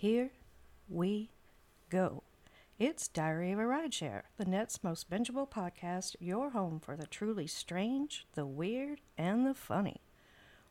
Here we go. It's Diary of a Rideshare, the net's most bingeable podcast, your home for the truly strange, the weird, and the funny.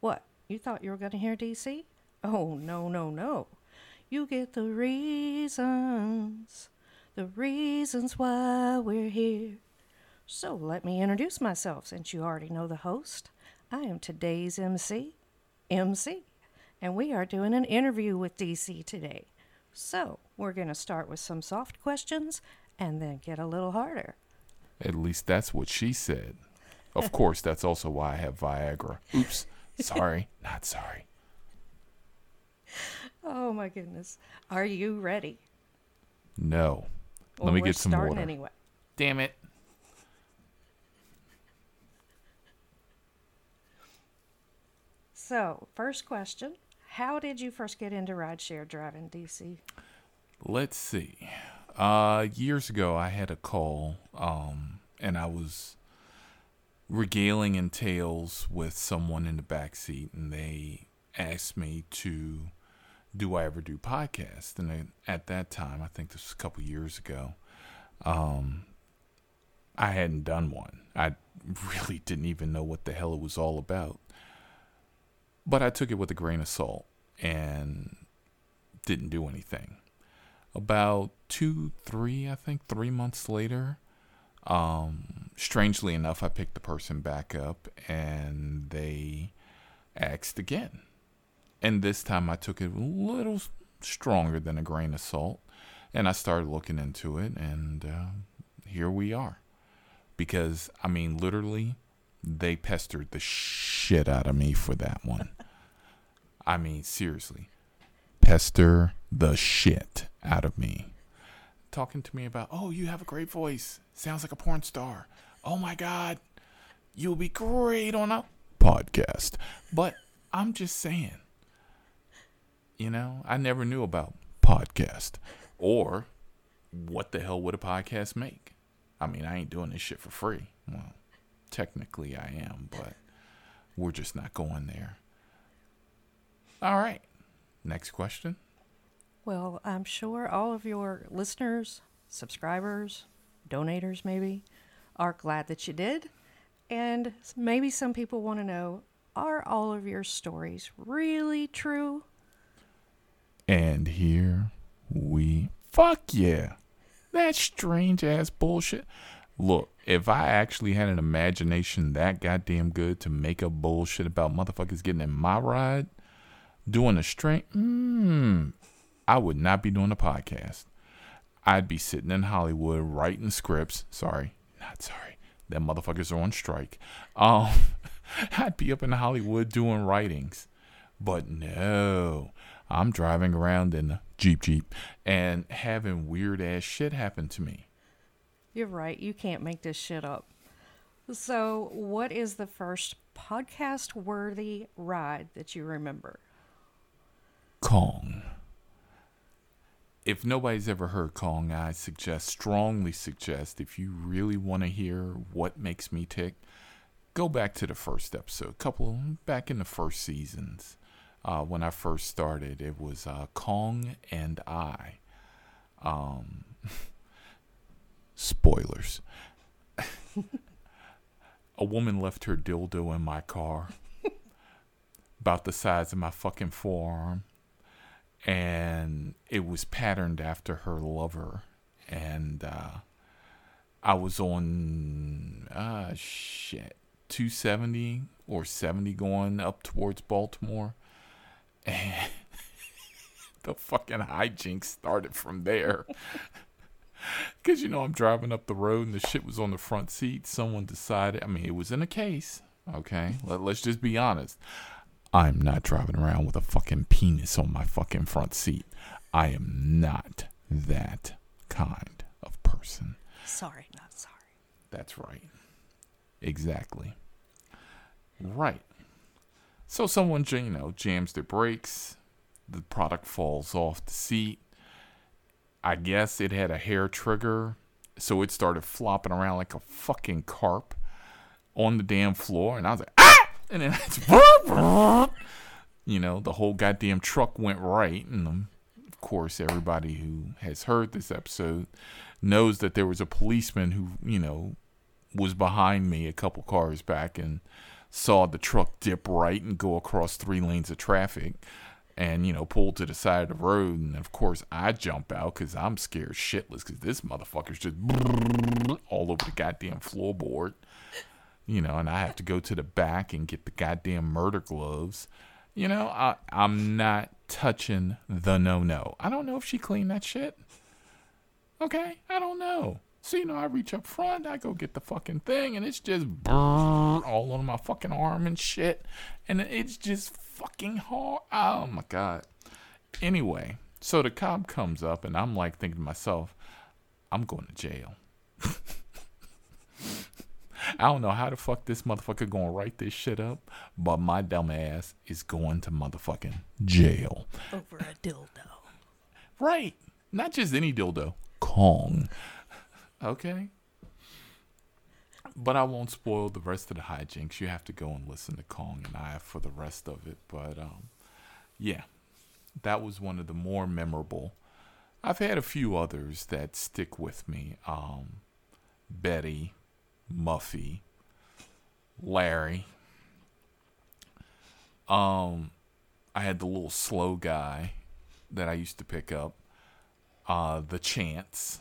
What, you thought you were going to hear DC? Oh, no, no, no. You get the reasons, the reasons why we're here. So let me introduce myself since you already know the host. I am today's MC, MC, and we are doing an interview with DC today. So we're going to start with some soft questions and then get a little harder. At least that's what she said. Of course, that's also why I have Viagra. Oops. Sorry. Not sorry. Oh my goodness. Are you ready? No. Well, Let me get some water. anyway. Damn it. So, first question How did you first get into rideshare driving, DC? Let's see. Uh years ago I had a call um and I was regaling in tales with someone in the back seat and they asked me to do I ever do podcasts and at that time I think this was a couple years ago um I hadn't done one. I really didn't even know what the hell it was all about. But I took it with a grain of salt and didn't do anything. About two, three, I think, three months later, um, strangely enough, I picked the person back up and they asked again. And this time I took it a little stronger than a grain of salt and I started looking into it, and uh, here we are. Because, I mean, literally, they pestered the shit out of me for that one. I mean, seriously. Pester the shit out of me. Talking to me about, oh, you have a great voice. Sounds like a porn star. Oh my God. You'll be great on a podcast. But I'm just saying, you know, I never knew about podcast or what the hell would a podcast make? I mean, I ain't doing this shit for free. Well, technically I am, but we're just not going there. All right. Next question. Well, I'm sure all of your listeners, subscribers, donators maybe, are glad that you did. And maybe some people want to know are all of your stories really true? And here we fuck yeah. That strange ass bullshit. Look, if I actually had an imagination that goddamn good to make up bullshit about motherfuckers getting in my ride, doing a straight, mm, I would not be doing a podcast. I'd be sitting in Hollywood writing scripts. Sorry, not sorry. Them motherfuckers are on strike. Um, I'd be up in Hollywood doing writings. But no, I'm driving around in a Jeep Jeep and having weird ass shit happen to me. You're right. You can't make this shit up. So, what is the first podcast worthy ride that you remember? Kong. If nobody's ever heard Kong, I suggest, strongly suggest, if you really want to hear what makes me tick, go back to the first episode, couple back in the first seasons. Uh, when I first started, it was uh, Kong and I. Um, spoilers. A woman left her dildo in my car, about the size of my fucking forearm, and it was patterned after her lover. And uh, I was on, uh, shit, 270 or 70 going up towards Baltimore. And the fucking hijinks started from there. Because, you know, I'm driving up the road and the shit was on the front seat. Someone decided, I mean, it was in a case, okay? Let, let's just be honest. I'm not driving around with a fucking penis on my fucking front seat. I am not that kind of person. Sorry, not sorry. That's right. Exactly. Right. So someone, you know, jams their brakes. The product falls off the seat. I guess it had a hair trigger, so it started flopping around like a fucking carp on the damn floor, and I was like, ah! And then it's, you know, the whole goddamn truck went right, and um, of course, everybody who has heard this episode knows that there was a policeman who, you know, was behind me a couple cars back and saw the truck dip right and go across three lanes of traffic and, you know, pull to the side of the road. And of course, I jump out because I'm scared shitless because this motherfucker's just all over the goddamn floorboard, you know, and I have to go to the back and get the goddamn murder gloves. You know, I, I'm not touching the no no. I don't know if she cleaned that shit. Okay, I don't know. So you know, I reach up front, I go get the fucking thing, and it's just all on my fucking arm and shit, and it's just fucking hard. Oh my god. Anyway, so the cop comes up, and I'm like thinking to myself, I'm going to jail. I don't know how the fuck this motherfucker gonna write this shit up, but my dumb ass is going to motherfucking jail. Over a dildo. Right. Not just any dildo. Kong. Okay. But I won't spoil the rest of the hijinks. You have to go and listen to Kong and I for the rest of it. But um, yeah, that was one of the more memorable. I've had a few others that stick with me. Um, Betty, Muffy, Larry. Um, I had the little slow guy that I used to pick up. Uh, the Chance.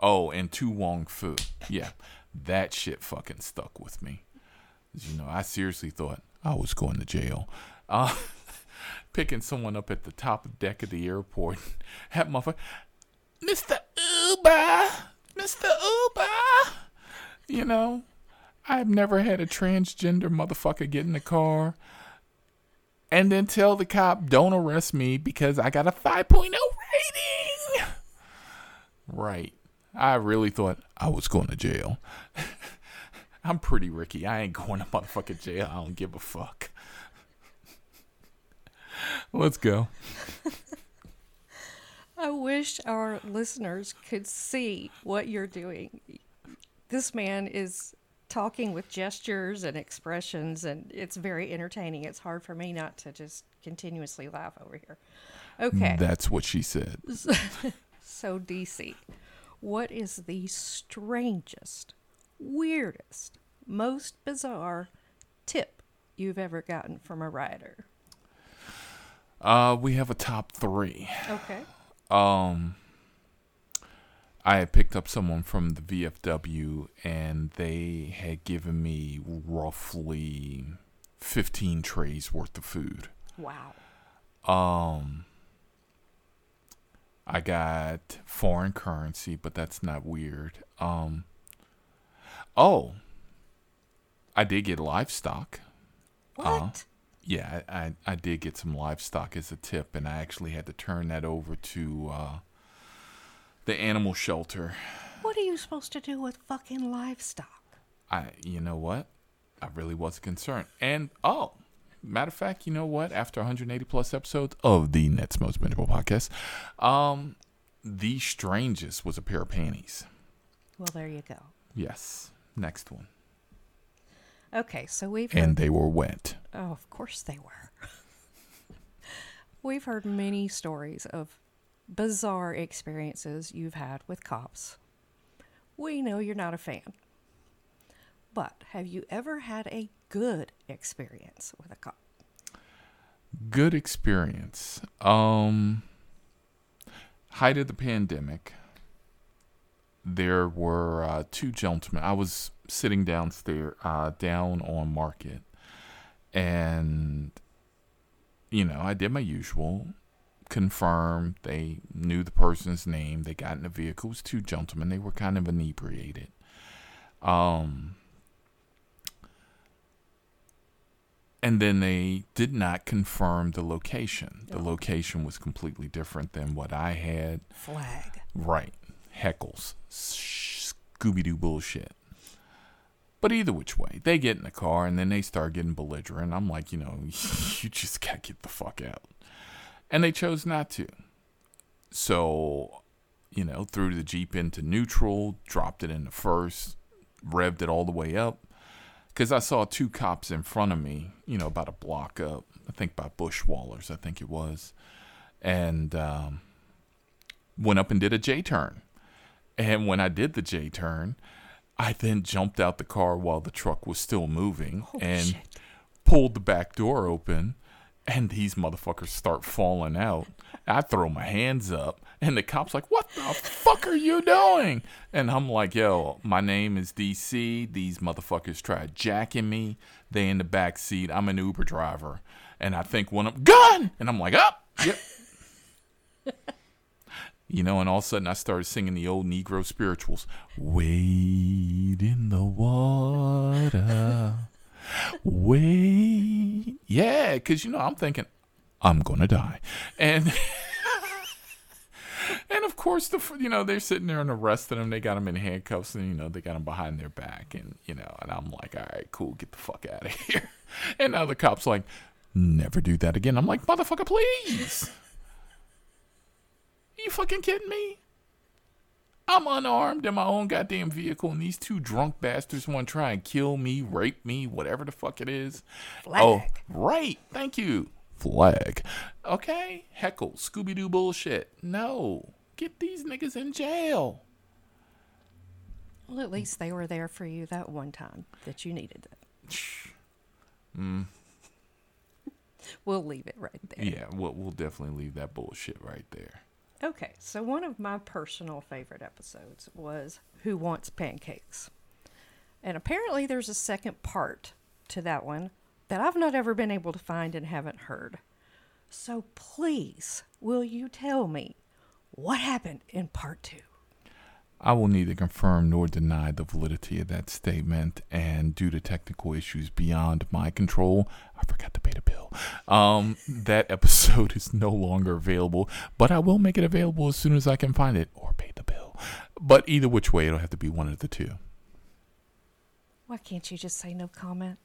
Oh, and Tu Wong Fu. Yeah, that shit fucking stuck with me. You know, I seriously thought I was going to jail. Uh, picking someone up at the top of deck of the airport. That motherfucker, Mr. Uber, Mr. Uber. You know, I've never had a transgender motherfucker get in the car and then tell the cop, don't arrest me because I got a 5.0 rating. Right. I really thought I was going to jail. I'm pretty Ricky. I ain't going to motherfucking jail. I don't give a fuck. Let's go. I wish our listeners could see what you're doing. This man is talking with gestures and expressions, and it's very entertaining. It's hard for me not to just continuously laugh over here. Okay. That's what she said. So, DC, what is the strangest, weirdest, most bizarre tip you've ever gotten from a rider? Uh, we have a top three. Okay. Um, I had picked up someone from the VFW, and they had given me roughly fifteen trays worth of food. Wow. Um, I got foreign currency, but that's not weird. Um, oh, I did get livestock. What? Uh, yeah, I, I, I did get some livestock as a tip, and I actually had to turn that over to uh, the animal shelter. what are you supposed to do with fucking livestock? I, you know what? I really wasn't concerned. And oh, matter of fact, you know what? After 180 plus episodes of the Net's Most Bingeable podcast, um, the strangest was a pair of panties. Well, there you go. Yes. Next one. Okay, so we've And heard, they were wet. oh, of course they were. we've heard many stories of bizarre experiences you've had with cops. We know you're not a fan. But have you ever had a good experience with a cop? Good experience. Um, height of the pandemic. There were uh, two gentlemen. I was sitting downstairs, uh, down on Market, and you know, I did my usual. Confirmed they knew the person's name. They got in the vehicle. It was two gentlemen. They were kind of inebriated. Um, and then they did not confirm the location. The Oh. location was completely different than what I had. Flag. Right. Heckles. Scooby Doo bullshit. But either which way, they get in the car and then they start getting belligerent. I'm like, you know, you just gotta get the fuck out. And they chose not to. So, you know, threw the Jeep into neutral, dropped it in the first, revved it all the way up. Because I saw two cops in front of me, you know, about a block up. I think by Bushwallers, I think it was. and um, went up and did a J turn. And when I did the J turn, I then jumped out the car while the truck was still moving Oh, and shit. pulled the back door open. And these motherfuckers start falling out. I throw my hands up, and the cop's like, "What the fuck are you doing?" And I'm like, "Yo, my name is DC. These motherfuckers tried jacking me. They in the back seat. I'm an Uber driver, and I think one of them gun." And I'm like, "Up, yep." You know, and all of a sudden I started singing the old Negro spirituals. Wade in the water. Wade. Yeah, because, you know, I'm thinking, I'm to die. And. And of course, the you know they're sitting there and arresting him. They got him in handcuffs, and you know they got him behind their back, and you know, and I'm like, all right, cool, get the fuck out of here. And now the cops like, never do that again. I'm like, motherfucker, please. you fucking kidding me? I'm unarmed in my own goddamn vehicle, and these two drunk bastards want to try and kill me, rape me, whatever the fuck it is. Flag. Oh, right. Thank you. Flag. Okay. Heckle. Scooby Doo bullshit. No. Get these niggas in jail. Well, at least they were there for you that one time that you needed them. Mm. We'll leave it right there. Yeah, we'll, we'll definitely leave that bullshit right there. Okay, so one of my personal favorite episodes was Who Wants Pancakes? And apparently there's a second part to that one that I've not ever been able to find and haven't heard. So please, will you tell me what happened in part two? I will neither confirm nor deny the validity of that statement, and due to technical issues beyond my control, I forgot to pay the bill. Um, that episode is no longer available, but I will make it available as soon as I can find it or pay the bill. But either which way, it'll have to be one of the two. Why can't you just say no comment?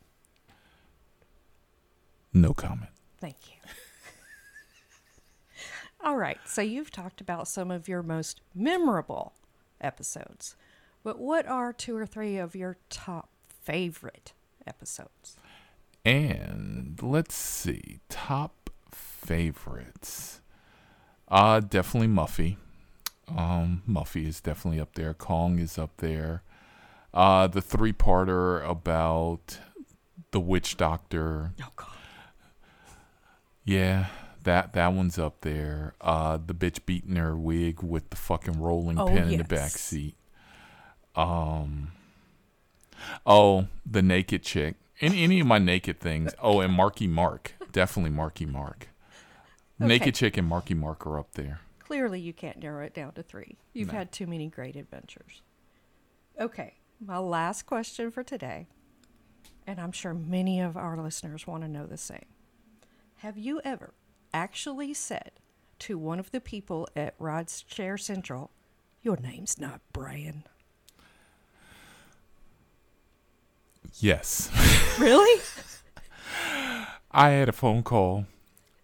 No comment. Thank you. All right, so you've talked about some of your most memorable episodes, but what are two or three of your top favorite episodes? And let's see, top favorites. Uh definitely Muffy. Um, Muffy is definitely up there. Kong is up there. Uh, the three parter about the witch doctor. Oh, God. Yeah, that that one's up there. Uh, the bitch beating her wig with the fucking rolling Oh, pin in the back seat. Um. Oh, the naked chick. Any any of my naked things. Oh, and Marky Mark. Definitely Marky Mark. Okay. Naked chick and Marky Mark are up there. Clearly, you can't narrow it down to three. You've No. had too many great adventures. Okay, my last question for today, and I'm sure many of our listeners want to know the same. Have you ever actually said to one of the people at Rideshare Central, Your name's not Brian? Yes. Really? I had a phone call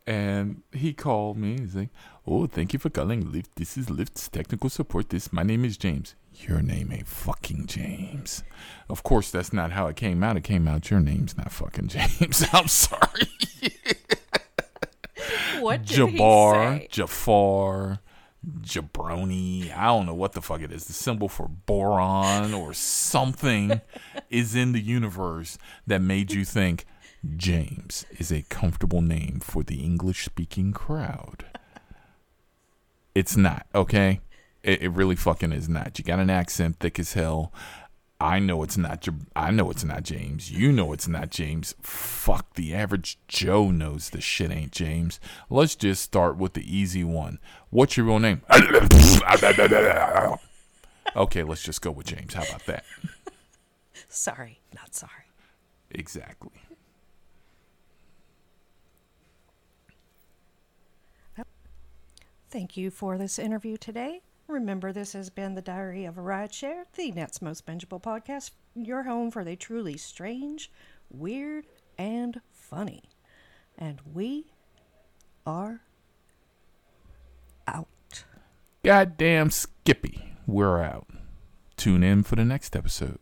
and he called me. He's like, Oh, thank you for calling Lyft. This is Lyft's technical support. This my name is James. Your name ain't fucking James. Of course, that's not how it came out. It came out your name's not fucking James. I'm sorry. what did Jabbar, he say? Jafar, Jabroni. I don't know what the fuck it is. The symbol for boron or something is in the universe that made you think James is a comfortable name for the English speaking crowd. It's not, okay? It, it really fucking is not. You got an accent thick as hell. I know it's not. I know it's not James. You know it's not James. Fuck, the average Joe knows the shit ain't James. Let's just start with the easy one. What's your real name? okay, let's just go with James. How about that? Sorry, not sorry. Exactly. Thank you for this interview today. Remember, this has been the Diary of a Rideshare, the net's most bingeable podcast, your home for the truly strange, weird, and funny. And we are out. Goddamn Skippy. We're out. Tune in for the next episode.